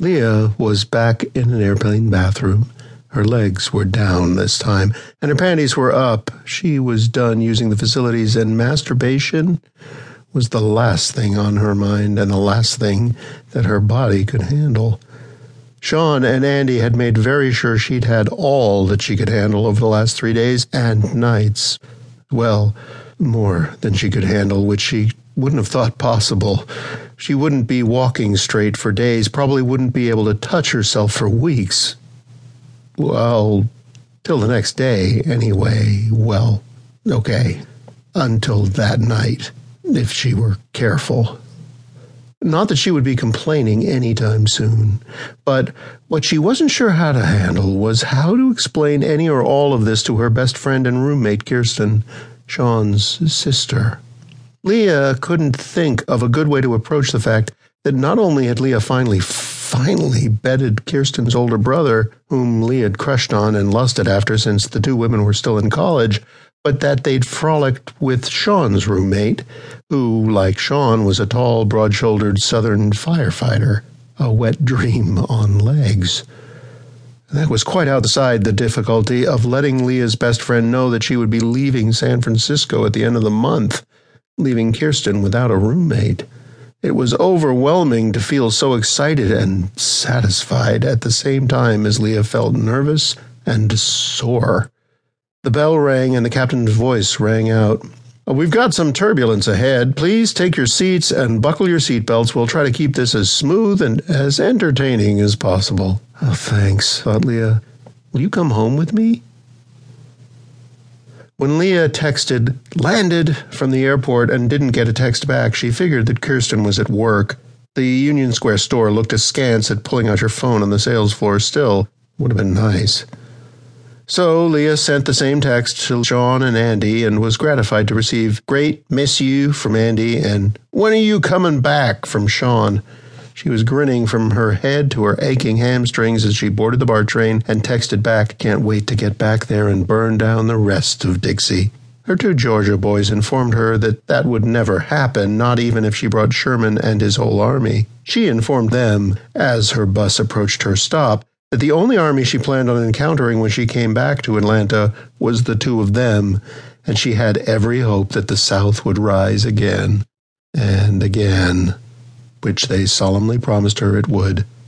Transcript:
Lea was back in an airplane bathroom. Her legs were down this time, and her panties were up. She was done using the facilities, and masturbation was the last thing on her mind and the last thing that her body could handle. Sean and Andy had made very sure she'd had all that she could handle over the last three days and nights. Well, more than she could handle, which she wouldn't have thought possible. She wouldn't be walking straight for days, probably wouldn't be able to touch herself for weeks. Well, till the next day, anyway. Well, okay. Until that night, if she were careful. Not that she would be complaining any time soon, but what she wasn't sure how to handle was how to explain any or all of this to her best friend and roommate, Kirsten, Sean's sister. Lea couldn't think of a good way to approach the fact that not only had Lea finally, finally bedded Kirsten's older brother, whom Lea had crushed on and lusted after since the two women were still in college, but that they'd frolicked with Sean's roommate, who, like Sean, was a tall, broad shouldered southern firefighter, a wet dream on legs. That was quite outside the difficulty of letting Lea's best friend know that she would be leaving San Francisco at the end of the month leaving Kirsten without a roommate. It was overwhelming to feel so excited and satisfied at the same time as Lea felt nervous and sore. The bell rang and the captain's voice rang out. Oh, we've got some turbulence ahead. Please take your seats and buckle your seatbelts. We'll try to keep this as smooth and as entertaining as possible. Oh, thanks, thought Lea. Will you come home with me? When Lea texted, landed from the airport and didn't get a text back, she figured that Kirsten was at work. The Union Square store looked askance at pulling out your phone on the sales floor still. Would have been nice. So Lea sent the same text to Sean and Andy and was gratified to receive great miss you from Andy and when are you coming back from Sean. She was grinning from her head to her aching hamstrings as she boarded the BART train and texted back, Can't wait to get back there and burn down the rest of Dixie. Her two Georgia boys informed her that that would never happen, not even if she brought Sherman and his whole army. She informed them, as her bus approached her stop, that the only army she planned on encountering when she came back to Atlanta was the two of them, and she had every hope that the South would rise again and again which they solemnly promised her it would.